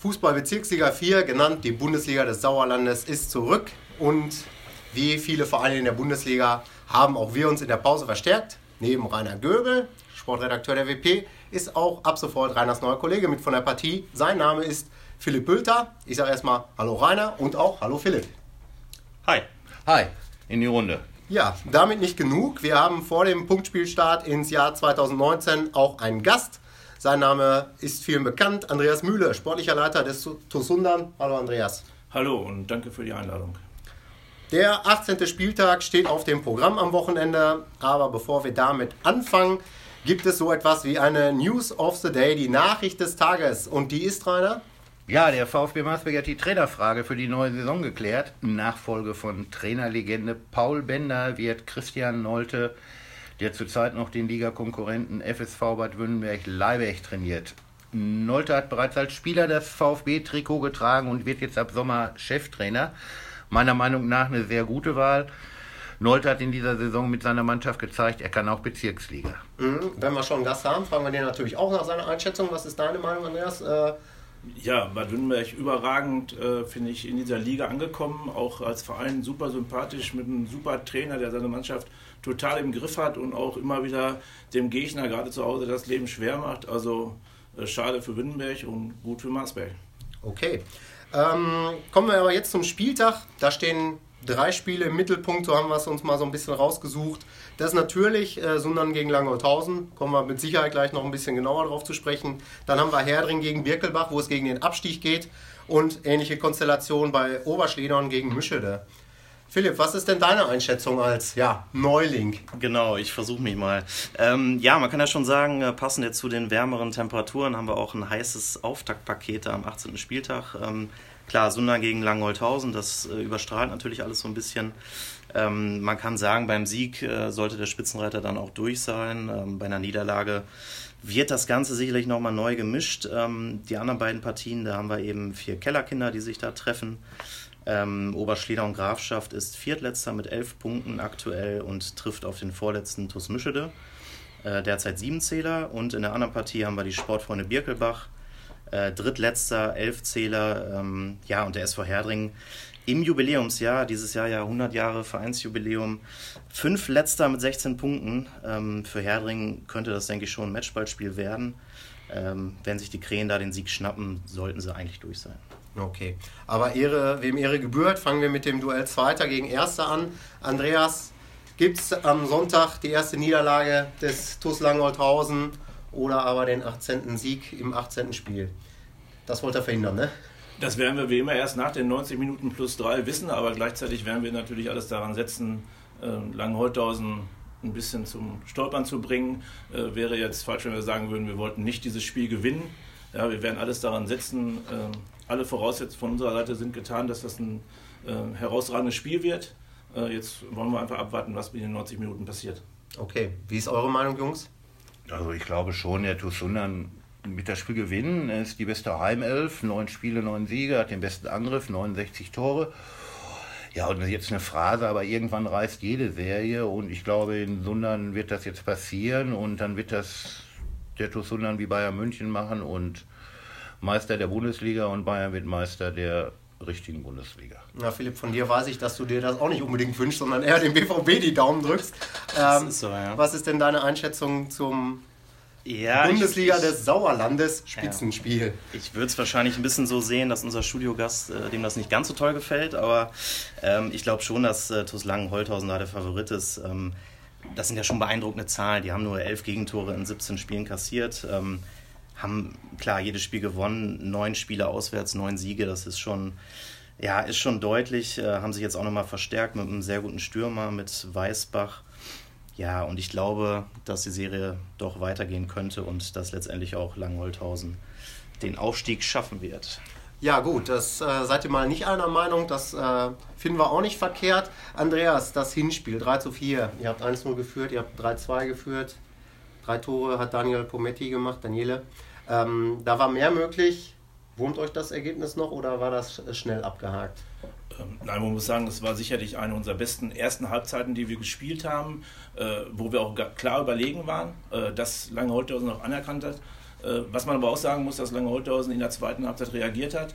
Fußball-Bezirksliga 4, genannt die Bundesliga des Sauerlandes, ist zurück. Und wie viele Vereine in der Bundesliga haben auch wir uns in der Pause verstärkt. Neben Rainer Göbel, Sportredakteur der WP, ist auch ab sofort Reiners neuer Kollege mit von der Partie. Sein Name ist Philipp Bülter. Ich sage erstmal Hallo Rainer und auch Hallo Philipp. Hi. Hi, in die Runde. Ja, damit nicht genug. Wir haben vor dem Punktspielstart ins Jahr 2019 auch einen Gast. Sein Name ist vielen bekannt. Andreas Mühle, sportlicher Leiter des Tosundern. Hallo Andreas. Hallo und danke für die Einladung. Der 18. Spieltag steht auf dem Programm am Wochenende. Aber bevor wir damit anfangen, gibt es so etwas wie eine News of the Day, die Nachricht des Tages. Und die ist, Rainer? Ja, der VfB Marsberg hat die Trainerfrage für die neue Saison geklärt. Nachfolge von Trainerlegende Paul Bender wird Christian Nolte, der zurzeit noch den Ligakonkurrenten FSV Bad Wünnenberg-Leiberg trainiert. Nolte hat bereits als Spieler das VfB-Trikot getragen und wird jetzt ab Sommer Cheftrainer. Meiner Meinung nach eine sehr gute Wahl. Nolte hat in dieser Saison mit seiner Mannschaft gezeigt, er kann auch Bezirksliga. Mhm. Wenn wir schon einen Gast haben, fragen wir den natürlich auch nach seiner Einschätzung. Was ist deine Meinung, Andreas? Äh, ja, Bad Württemberg überragend, äh, finde ich, in dieser Liga angekommen. Auch als Verein super sympathisch mit einem super Trainer, der seine Mannschaft total im Griff hat und auch immer wieder dem Gegner gerade zu Hause das Leben schwer macht. Also äh, schade für Württemberg und gut für Marsberg. Okay. Ähm, kommen wir aber jetzt zum Spieltag. Da stehen drei Spiele im Mittelpunkt, so haben wir es uns mal so ein bisschen rausgesucht. Das ist natürlich äh, Sundern gegen Langholthausen, kommen wir mit Sicherheit gleich noch ein bisschen genauer drauf zu sprechen. Dann haben wir Herdring gegen Birkelbach, wo es gegen den Abstieg geht und ähnliche Konstellationen bei Oberschledern gegen Mischede. Philipp, was ist denn deine Einschätzung als ja, Neuling? Genau, ich versuche mich mal. Ähm, ja, man kann ja schon sagen, äh, passend jetzt zu den wärmeren Temperaturen haben wir auch ein heißes Auftaktpaket am 18. Spieltag. Ähm, Klar, Sundern gegen Langholthausen, das äh, überstrahlt natürlich alles so ein bisschen. Ähm, man kann sagen, beim Sieg äh, sollte der Spitzenreiter dann auch durch sein. Ähm, bei einer Niederlage wird das Ganze sicherlich nochmal neu gemischt. Ähm, die anderen beiden Partien, da haben wir eben vier Kellerkinder, die sich da treffen. Ähm, Oberschleder und Grafschaft ist Viertletzter mit elf Punkten aktuell und trifft auf den vorletzten TuS Mischede, äh, derzeit sieben Zähler. Und in der anderen Partie haben wir die Sportfreunde Birkelbach äh, drittletzter Elfzähler, ähm, ja, und der SV Herdring im Jubiläumsjahr, dieses Jahr ja 100 Jahre Vereinsjubiläum, fünf letzter mit 16 Punkten. Ähm, für Herdring könnte das, denke ich, schon ein Matchballspiel werden. Ähm, wenn sich die Krähen da den Sieg schnappen, sollten sie eigentlich durch sein. Okay, aber Ehre, wem Ehre gebührt, fangen wir mit dem Duell Zweiter gegen Erster an. Andreas, gibt es am Sonntag die erste Niederlage des TuS Langholthausen oder aber den 18. Sieg im 18. Spiel. Das wollte er verhindern, ne? Das werden wir wie immer erst nach den 90 Minuten plus 3 wissen, aber gleichzeitig werden wir natürlich alles daran setzen, äh, Langholthausen ein bisschen zum Stolpern zu bringen. Äh, wäre jetzt falsch, wenn wir sagen würden, wir wollten nicht dieses Spiel gewinnen. Ja, wir werden alles daran setzen. Alle Voraussetzungen von unserer Seite sind getan, dass das ein äh, herausragendes Spiel wird. Äh, jetzt wollen wir einfach abwarten, was in den 90 Minuten passiert. Okay, wie ist eure Meinung, Jungs? Also ich glaube schon, der Tussundern mit das Spiel gewinnen. Er ist die beste Heimelf, neun Spiele, neun Siege, hat den besten Angriff, 69 Tore. Ja, und jetzt eine Phrase, aber irgendwann reißt jede Serie und ich glaube, in Sundern wird das jetzt passieren und dann wird das der TuS Sundern wie Bayern München machen und Meister der Bundesliga und Bayern wird Meister der richtigen Bundesliga. Na, Philipp, von dir weiß ich, dass du dir das auch nicht unbedingt wünschst, sondern eher dem BVB die Daumen drückst. Ähm, ist so, ja. Was ist denn deine Einschätzung zum ja, Bundesliga ich, des Sauerlandes Spitzenspiel? Ja. Ich würde es wahrscheinlich ein bisschen so sehen, dass unser Studiogast, äh, dem das nicht ganz so toll gefällt, aber ähm, ich glaube schon, dass äh, TuS Langen-Holthausen da der Favorit ist. Ähm, das sind ja schon beeindruckende Zahlen. Die haben nur elf Gegentore in 17 Spielen kassiert. Ähm, haben klar jedes Spiel gewonnen, neun Spiele auswärts, neun Siege, das ist schon, ja, ist schon deutlich. Äh, haben sich jetzt auch nochmal verstärkt mit einem sehr guten Stürmer, mit Weißbach. Ja, und ich glaube, dass die Serie doch weitergehen könnte und dass letztendlich auch Langholthausen den Aufstieg schaffen wird. Ja, gut, das äh, seid ihr mal nicht einer Meinung, das äh, finden wir auch nicht verkehrt. Andreas, das Hinspiel 3 zu 4. Ihr habt 1-0 geführt, ihr habt 3-2 geführt. Drei Tore hat Daniel Pometti gemacht, Daniele. Ähm, da war mehr möglich. Wurmt euch das Ergebnis noch oder war das schnell abgehakt? Ähm, nein, man muss sagen, das war sicherlich eine unserer besten ersten Halbzeiten, die wir gespielt haben, äh, wo wir auch klar überlegen waren, äh, das lange heute noch anerkannt hat. Äh, was man aber auch sagen muss, dass Lange-Holthausen in der zweiten Halbzeit reagiert hat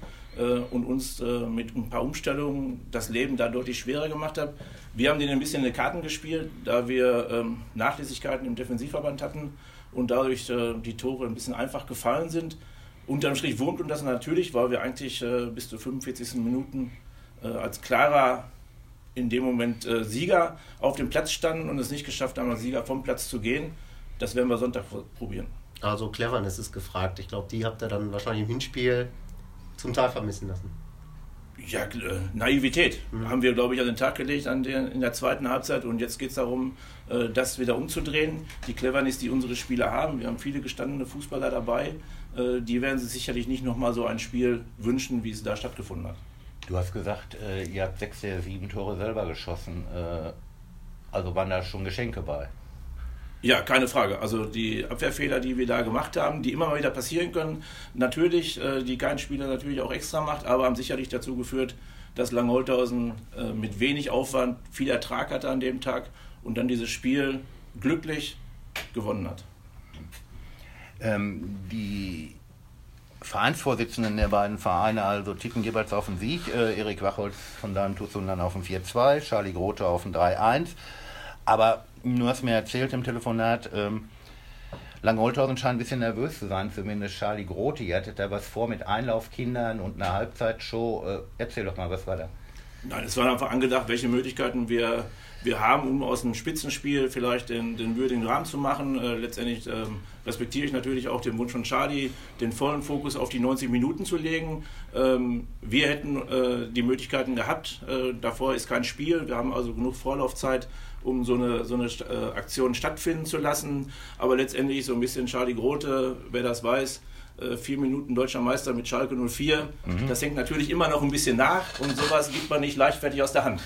und uns mit ein paar Umstellungen das Leben da deutlich schwerer gemacht hat. Wir haben denen ein bisschen in die Karten gespielt, da wir ähm, Nachlässigkeiten im Defensivverband hatten und dadurch die Tore ein bisschen einfach gefallen sind. Unterm Strich wurmt uns das natürlich, weil wir eigentlich bis zur 45. Minuten als klarer in dem Moment Sieger auf dem Platz standen und es nicht geschafft haben, als Sieger vom Platz zu gehen. Das werden wir Sonntag probieren. Also Cleverness ist gefragt. Ich glaube, die habt ihr dann wahrscheinlich im Hinspiel zum Teil vermissen lassen. Ja, äh, Naivität mhm. haben wir, glaube ich, an den Tag gelegt an der, in der zweiten Halbzeit. Und jetzt geht es darum, äh, das wieder umzudrehen. Die Cleverness, die unsere Spieler haben. Wir haben viele gestandene Fußballer dabei. Äh, die werden sich sicherlich nicht nochmal so ein Spiel wünschen, wie es da stattgefunden hat. Du hast gesagt, ihr habt sechs der sieben Tore selber geschossen. Also waren da schon Geschenke bei? Ja, keine Frage. Also die Abwehrfehler, die wir da gemacht haben, die immer mal wieder passieren können, natürlich, äh, die kein Spieler natürlich auch extra macht, aber haben sicherlich dazu geführt, dass Langholthausen äh, mit wenig Aufwand viel Ertrag hatte an dem Tag und dann dieses Spiel glücklich gewonnen hat. Ähm, die Vereinsvorsitzenden der beiden Vereine also tippen jeweils auf den Sieg. Äh, Erik Wachholz von Damen dann auf ein 4-2, Charlie Grote auf ein 3-1. Aber du hast mir erzählt im Telefonat, ähm, Langholthausen scheint ein bisschen nervös zu sein, zumindest Charlie Grote. Ihr hattet da was vor mit Einlaufkindern und einer Halbzeitshow. Äh, erzähl doch mal, was war da? Nein, es war einfach angedacht, welche Möglichkeiten wir, wir haben, um aus dem Spitzenspiel vielleicht den, den würdigen Rahmen zu machen. Äh, letztendlich ähm, respektiere ich natürlich auch den Wunsch von Charlie, den vollen Fokus auf die 90 Minuten zu legen. Ähm, wir hätten äh, die Möglichkeiten gehabt. Äh, davor ist kein Spiel. Wir haben also genug Vorlaufzeit, um so eine, so eine äh, Aktion stattfinden zu lassen. Aber letztendlich so ein bisschen Charlie Grote, wer das weiß, äh, vier Minuten deutscher Meister mit Schalke 04. Mhm. Das hängt natürlich immer noch ein bisschen nach und sowas gibt man nicht leichtfertig aus der Hand.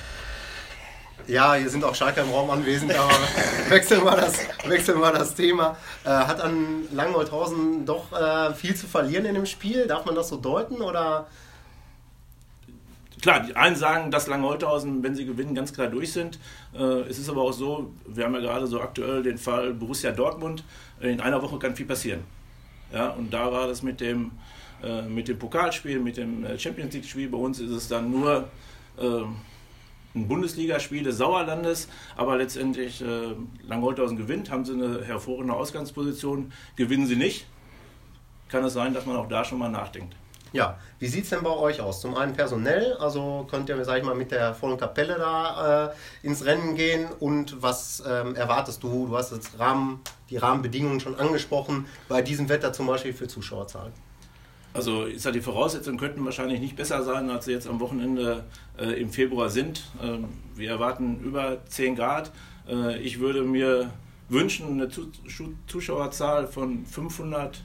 Ja, hier sind auch Schalke im Raum anwesend, aber wechseln wir das, wechseln wir das Thema. Äh, hat an Langholthausen doch äh, viel zu verlieren in dem Spiel? Darf man das so deuten oder klar, die einen sagen, dass Langholthausen, wenn sie gewinnen, ganz klar durch sind. Äh, es ist aber auch so, wir haben ja gerade so aktuell den Fall Borussia Dortmund. In einer Woche kann viel passieren. Ja, und da war das mit dem, äh, mit dem Pokalspiel, mit dem äh, Champions League-Spiel. Bei uns ist es dann nur ein Bundesligaspiel des Sauerlandes, aber letztendlich äh, Langholthausen gewinnt, haben sie eine hervorragende Ausgangsposition. Gewinnen sie nicht, kann es sein, dass man auch da schon mal nachdenkt. Ja, wie sieht es denn bei euch aus? Zum einen personell, also könnt ihr, sag ich mal, mit der vollen Kapelle da äh, ins Rennen gehen und was ähm, erwartest du? Du hast jetzt Rahmen, die Rahmenbedingungen schon angesprochen, bei diesem Wetter zum Beispiel für Zuschauerzahlen. Also ist ja die Voraussetzungen könnten wahrscheinlich nicht besser sein, als sie jetzt am Wochenende äh, im Februar sind. Ähm, wir erwarten über 10 Grad. Äh, ich würde mir wünschen, eine Zuschauerzahl von 500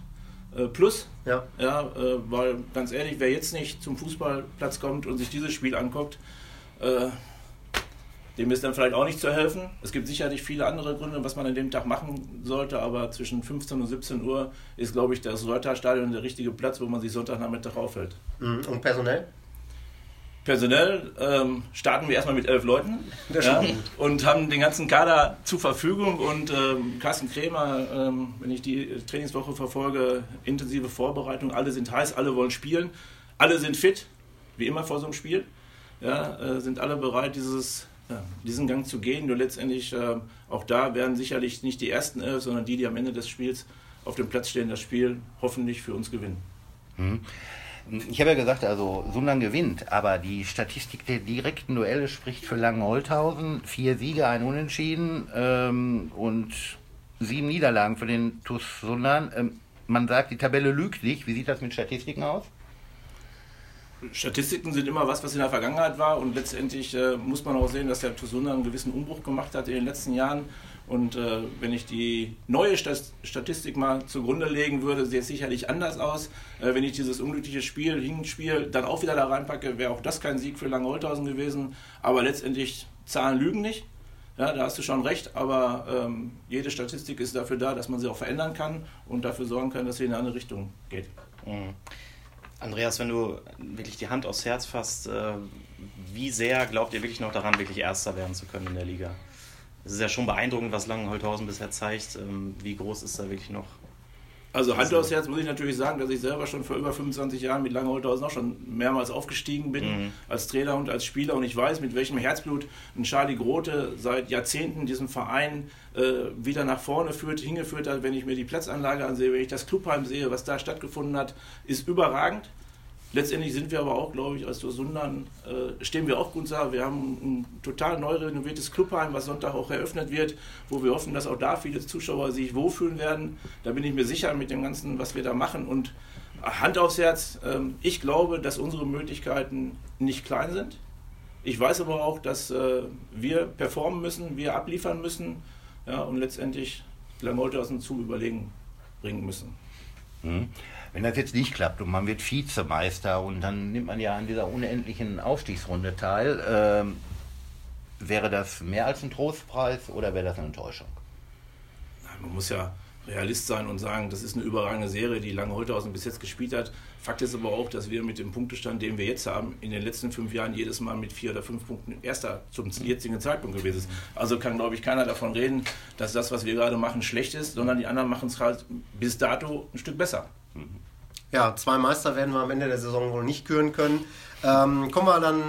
äh, plus. Ja. ja äh, weil ganz ehrlich, wer jetzt nicht zum Fußballplatz kommt und sich dieses Spiel anguckt, äh, dem ist dann vielleicht auch nicht zu helfen. Es gibt sicherlich viele andere Gründe, was man an dem Tag machen sollte, aber zwischen 15 und 17 Uhr ist, glaube ich, das Reuter-Stadion der richtige Platz, wo man sich Sonntagnachmittag aufhält. Mhm. Und personell? Personell ähm, starten wir erstmal mit elf Leuten ja, und haben den ganzen Kader zur Verfügung. Und ähm, Carsten Krämer, ähm, wenn ich die Trainingswoche verfolge, intensive Vorbereitung, alle sind heiß, alle wollen spielen, alle sind fit, wie immer vor so einem Spiel. Ja, äh, sind alle bereit, dieses, ja, diesen Gang zu gehen. Nur letztendlich, äh, auch da werden sicherlich nicht die ersten elf, sondern die, die am Ende des Spiels auf dem Platz stehen, das Spiel hoffentlich für uns gewinnen. Mhm. Ich habe ja gesagt, also Sundern gewinnt, aber die Statistik der direkten Duelle spricht für Langenholthausen. Vier Siege, ein Unentschieden ähm, und sieben Niederlagen für den TuS Sundern. Ähm, man sagt, die Tabelle lügt nicht. Wie sieht das mit Statistiken aus? Statistiken sind immer was, was in der Vergangenheit war und letztendlich äh, muss man auch sehen, dass der TuS Sundern einen gewissen Umbruch gemacht hat in den letzten Jahren und äh, wenn ich die neue Statistik mal zugrunde legen würde, sieht es sicherlich anders aus. Äh, wenn ich dieses unglückliche Spiel, Hinspiel, dann auch wieder da reinpacke, wäre auch das kein Sieg für Langholthausen gewesen. Aber letztendlich, Zahlen lügen nicht. Ja, da hast du schon recht, aber ähm, jede Statistik ist dafür da, dass man sie auch verändern kann und dafür sorgen kann, dass sie in eine andere Richtung geht. Mhm. Andreas, wenn du wirklich die Hand aufs Herz fasst, äh, wie sehr glaubt ihr wirklich noch daran, wirklich Erster werden zu können in der Liga? es ist ja schon beeindruckend, was Langenholthausen bisher zeigt. Ähm, wie groß ist da wirklich noch Also Hand aufs Herz muss ich natürlich sagen, dass ich selber schon vor über 25 Jahren mit Langholthausen auch schon mehrmals aufgestiegen bin mhm. als Trainer und als Spieler und ich weiß, mit welchem Herzblut ein Charlie Grote seit Jahrzehnten diesen Verein äh, wieder nach vorne führt, hingeführt hat. Wenn ich mir die Platzanlage ansehe, wenn ich das Clubheim sehe, was da stattgefunden hat, ist überragend. Letztendlich sind wir aber auch, glaube ich, als Sundern äh, stehen wir auch gut da. Wir haben ein total neu renoviertes Clubheim, was Sonntag auch eröffnet wird, wo wir hoffen, dass auch da viele Zuschauer sich wohlfühlen werden. Da bin ich mir sicher mit dem Ganzen, was wir da machen. Und Hand aufs Herz, äh, ich glaube, dass unsere Möglichkeiten nicht klein sind. Ich weiß aber auch, dass äh, wir performen müssen, wir abliefern müssen ja, und letztendlich Langholte aus dem Zug überlegen bringen müssen. Mhm. Wenn das jetzt nicht klappt und man wird Vizemeister und dann nimmt man ja an dieser unendlichen Aufstiegsrunde teil, ähm, wäre das mehr als ein Trostpreis oder wäre das eine Enttäuschung? Man muss ja Realist sein und sagen, das ist eine überragende Serie, die lange Holthausen bis jetzt gespielt hat. Fakt ist aber auch, dass wir mit dem Punktestand, den wir jetzt haben, in den letzten fünf Jahren jedes Mal mit vier oder fünf Punkten erster zum jetzigen Zeitpunkt gewesen ist. Also kann, glaube ich, keiner davon reden, dass das, was wir gerade machen, schlecht ist, sondern die anderen machen es halt bis dato ein Stück besser. Ja, zwei Meister werden wir am Ende der Saison wohl nicht küren können. Ähm, kommen wir dann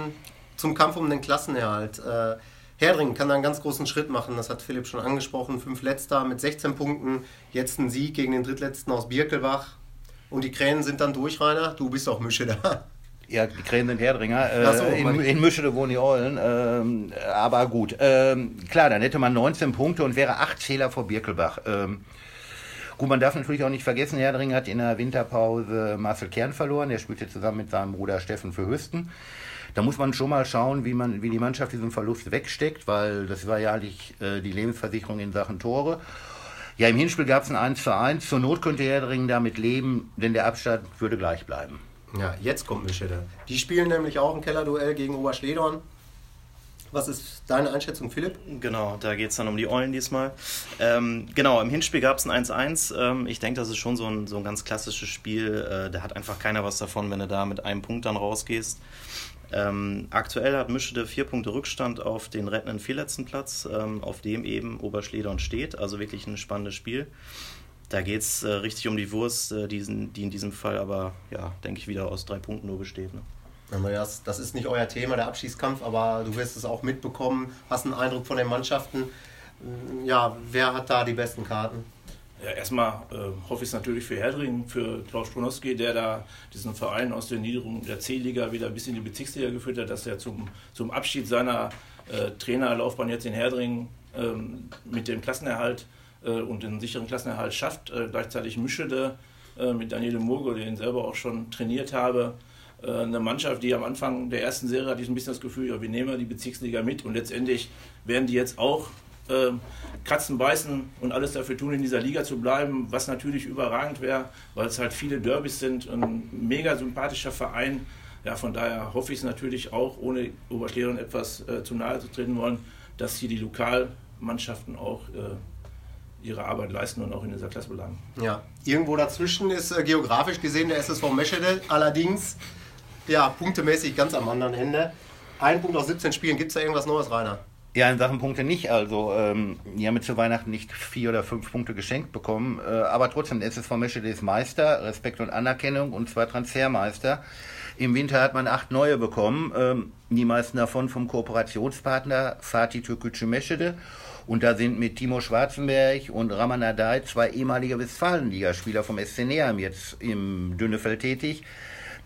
zum Kampf um den Klassenerhalt. Äh, Herdring kann da einen ganz großen Schritt machen, das hat Philipp schon angesprochen. Fünf Letzter mit 16 Punkten, jetzt ein Sieg gegen den Drittletzten aus Birkelbach. Und die Kränen sind dann durch, Rainer. Du bist auch Mische da. Ja, die Kränen sind Herdringer. Äh, so, in, in Mischede wohnen die Eulen. Ähm, aber gut. Ähm, klar, dann hätte man 19 Punkte und wäre 8 Zähler vor Birkelbach. Ähm, Gut, man darf natürlich auch nicht vergessen, Herdring hat in der Winterpause Marcel Kern verloren. Der spielte zusammen mit seinem Bruder Steffen für Hüsten. Da muss man schon mal schauen, wie, man, wie die Mannschaft diesen Verlust wegsteckt, weil das war ja eigentlich äh, die Lebensversicherung in Sachen Tore. Ja, im Hinspiel gab es ein 1 zu 1. Zur Not könnte Herdring damit leben, denn der Abstand würde gleich bleiben. Ja, jetzt kommt Mischede. Die spielen nämlich auch ein Kellerduell gegen Oberschledorn. Was ist deine Einschätzung, Philipp? Genau, da geht es dann um die Eulen diesmal. Ähm, genau, im Hinspiel gab es ein 1-1. Ähm, ich denke, das ist schon so ein, so ein ganz klassisches Spiel. Äh, da hat einfach keiner was davon, wenn du da mit einem Punkt dann rausgehst. Ähm, aktuell hat Mischede vier Punkte Rückstand auf den rettenden vierletzten Platz, ähm, auf dem eben Oberschledern steht. Also wirklich ein spannendes Spiel. Da geht es äh, richtig um die Wurst, äh, die, die in diesem Fall aber, ja, denke ich, wieder aus drei Punkten nur besteht. Ne? Andreas, das ist nicht euer Thema, der Abschießkampf, aber du wirst es auch mitbekommen, hast einen Eindruck von den Mannschaften. Ja, wer hat da die besten Karten? Ja, erstmal äh, hoffe ich es natürlich für Herdring, für Klaus Stronowski, der da diesen Verein aus der Niederung der C-Liga wieder bis in die Bezirksliga geführt hat, dass er zum, zum Abschied seiner äh, Trainerlaufbahn jetzt in Herdring ähm, mit dem Klassenerhalt äh, und den sicheren Klassenerhalt schafft. Äh, gleichzeitig Mischede äh, mit Daniele Murgo, den ich selber auch schon trainiert habe, eine Mannschaft, die am Anfang der ersten Serie hatte ich ein bisschen das Gefühl, ja, wir nehmen die Bezirksliga mit und letztendlich werden die jetzt auch äh, kratzen, beißen und alles dafür tun, in dieser Liga zu bleiben, was natürlich überragend wäre, weil es halt viele Derbys sind, ein mega sympathischer Verein. Ja, von daher hoffe ich es natürlich auch, ohne Oberschledern etwas äh, zu nahe zu treten wollen, dass hier die Lokalmannschaften auch äh, ihre Arbeit leisten und auch in dieser Klasse bleiben. Ja, irgendwo dazwischen ist äh, geografisch gesehen der SSV Meschede. Allerdings ja, punktemäßig ganz am anderen Ende. Ein Punkt aus 17 Spielen. Gibt es da irgendwas Neues, Rainer? Ja, in Sachen Punkte nicht. Also, ähm, die haben mit zu Weihnachten nicht vier oder fünf Punkte geschenkt bekommen. Äh, aber trotzdem, SSV Meschede ist Meister, Respekt und Anerkennung und zwar Transfermeister. Im Winter hat man acht neue bekommen. Ähm, die meisten davon vom Kooperationspartner Fatih Türkgücü Meschede. Und da sind mit Timo Schwarzenberg und Raman Adai zwei ehemalige Westfalenligaspieler vom SC Neheim jetzt im Dünnefeld tätig.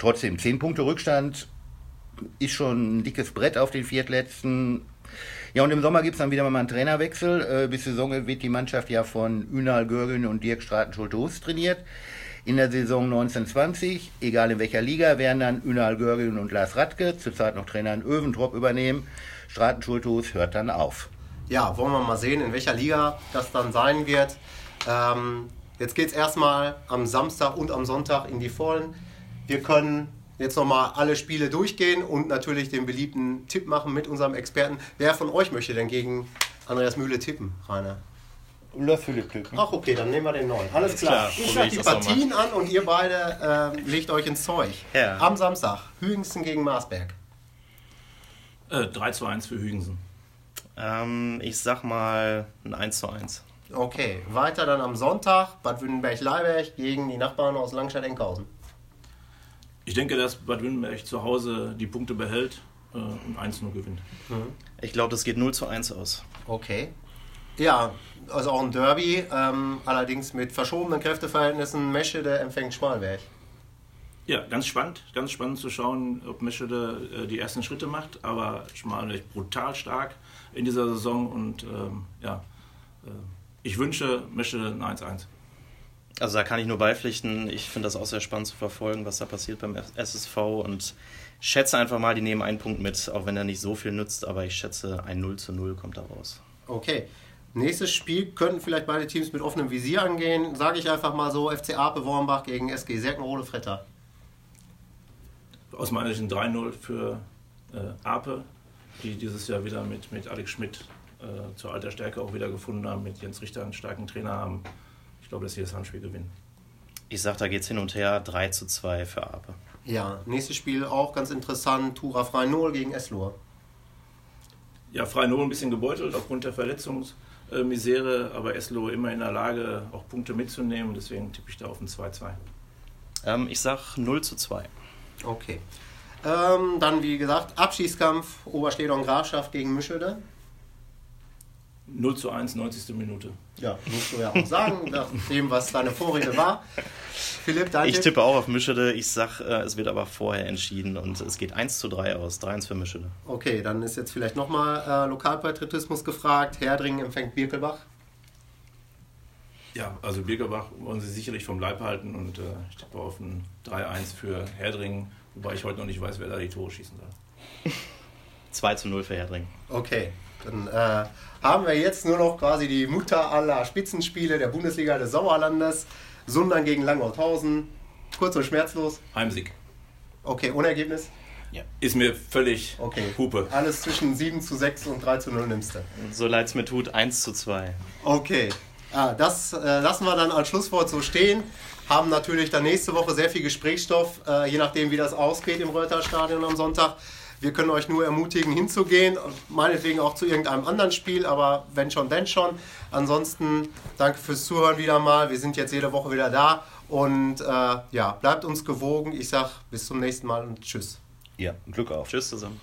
Trotzdem, 10 Punkte Rückstand ist schon ein dickes Brett auf den Viertletzten. Ja, und im Sommer gibt es dann wieder mal einen Trainerwechsel. Äh, bis Saison wird die Mannschaft ja von Ünal Görgen und Dirk Straten-Schulte-Hus trainiert. In der Saison 1920, egal in welcher Liga, werden dann Ünal Görgen und Lars Radke, zurzeit noch Trainer in Öventrop, übernehmen. Straten-Schulte-Hus hört dann auf. Ja, wollen wir mal sehen, in welcher Liga das dann sein wird. Ähm, jetzt geht es erstmal am Samstag und am Sonntag in die Vollen. Wir können jetzt nochmal alle Spiele durchgehen und natürlich den beliebten Tipp machen mit unserem Experten. Wer von euch möchte denn gegen Andreas Mühle tippen, Rainer? Lass Philipp tippen. Ach, okay, dann nehmen wir den neuen. Alles klar. klar. Ich sag die Partien an und ihr beide äh, legt euch ins Zeug. Ja. Am Samstag, Hügensen gegen Marsberg. Äh, 3 zu 1 für Hügensen. Ähm, ich sag mal ein 1 zu 1. Okay, weiter dann am Sonntag Bad Württemberg-Leiberg gegen die Nachbarn aus Langstadt-Enkhausen. Ich denke, dass Bad Württemberg zu Hause die Punkte behält äh, und 1-0 gewinnt. Ich glaube, das geht 0 zu 1 aus. Okay. Ja, also auch ein Derby, ähm, allerdings mit verschobenen Kräfteverhältnissen. Meschede empfängt Schmalberg. Ja, ganz spannend, ganz spannend zu schauen, ob Meschede äh, die ersten Schritte macht, aber Schmalberg brutal stark in dieser Saison und ähm, ja, äh, ich wünsche Meschede ein 1-1. Also da kann ich nur beipflichten. Ich finde das auch sehr spannend zu verfolgen, was da passiert beim SSV und schätze einfach mal, die nehmen einen Punkt mit, auch wenn er nicht so viel nützt, aber ich schätze, ein 0 zu 0 kommt da raus. Okay. Nächstes Spiel könnten vielleicht beide Teams mit offenem Visier angehen. Sage ich einfach mal so: FC Ape Wormbach gegen SG Serkenrode Fretter. Aus meiner Sicht ein 3-0 für äh, Ape, die dieses Jahr wieder mit, mit Alex Schmidt äh, zur alter Stärke auch wieder gefunden haben, mit Jens Richter einen starken Trainer haben. Ich glaube, dass sie das Handspiel gewinnen. Ich sage, da geht es hin und her, 3 zu 2 für Ape. Ja, nächstes Spiel auch ganz interessant: Tura Freinol gegen Eslohr. Ja, Freinol ein bisschen gebeutelt aufgrund der Verletzungsmisere, aber Eslo immer in der Lage, auch Punkte mitzunehmen. Deswegen tippe ich da auf ein 2-2. Ähm, ich sage 0 zu 2. Okay. Ähm, dann, wie gesagt, Abschießkampf Oberstedon Grafschaft gegen Mischelde. 0 zu 1, 90. Minute. Ja, musst du ja auch sagen, nach dem, was deine Vorrede war. Philipp, danke. Ich tippe auch auf Mischede. Ich sage, äh, es wird aber vorher entschieden und es geht 1 zu 3 aus. 3-1 für Mischede. Okay, dann ist jetzt vielleicht nochmal äh, Lokalpatriotismus gefragt. Herdringen empfängt Birkelbach. Ja, also Birkerbach wollen sie sicherlich vom Leib halten und äh, ich tippe auf ein 3-1 für Herdringen, wobei ich heute noch nicht weiß, wer da die Tore schießen soll. 2 zu 0 für Herdring. Okay, dann äh, haben wir jetzt nur noch quasi die Mutter aller Spitzenspiele der Bundesliga des Sauerlandes. Sundern gegen Langholthausen. Kurz und schmerzlos. Heimsieg. Okay, ohne Ergebnis. Ist mir völlig Okay. Hupe. Alles zwischen 7 zu 6 und 3 zu 0 nimmst du. So leid es mir tut, 1 zu 2. Okay. Ah, das äh, lassen wir dann als Schlusswort so stehen. Haben natürlich dann nächste Woche sehr viel Gesprächsstoff, äh, je nachdem, wie das ausgeht im Reuter-Stadion am Sonntag. Wir können euch nur ermutigen, hinzugehen, meinetwegen auch zu irgendeinem anderen Spiel, aber wenn schon, denn schon. Ansonsten danke fürs Zuhören wieder mal. Wir sind jetzt jede Woche wieder da und äh, ja, bleibt uns gewogen. Ich sag bis zum nächsten Mal und tschüss. Ja, Glück auf. Tschüss zusammen.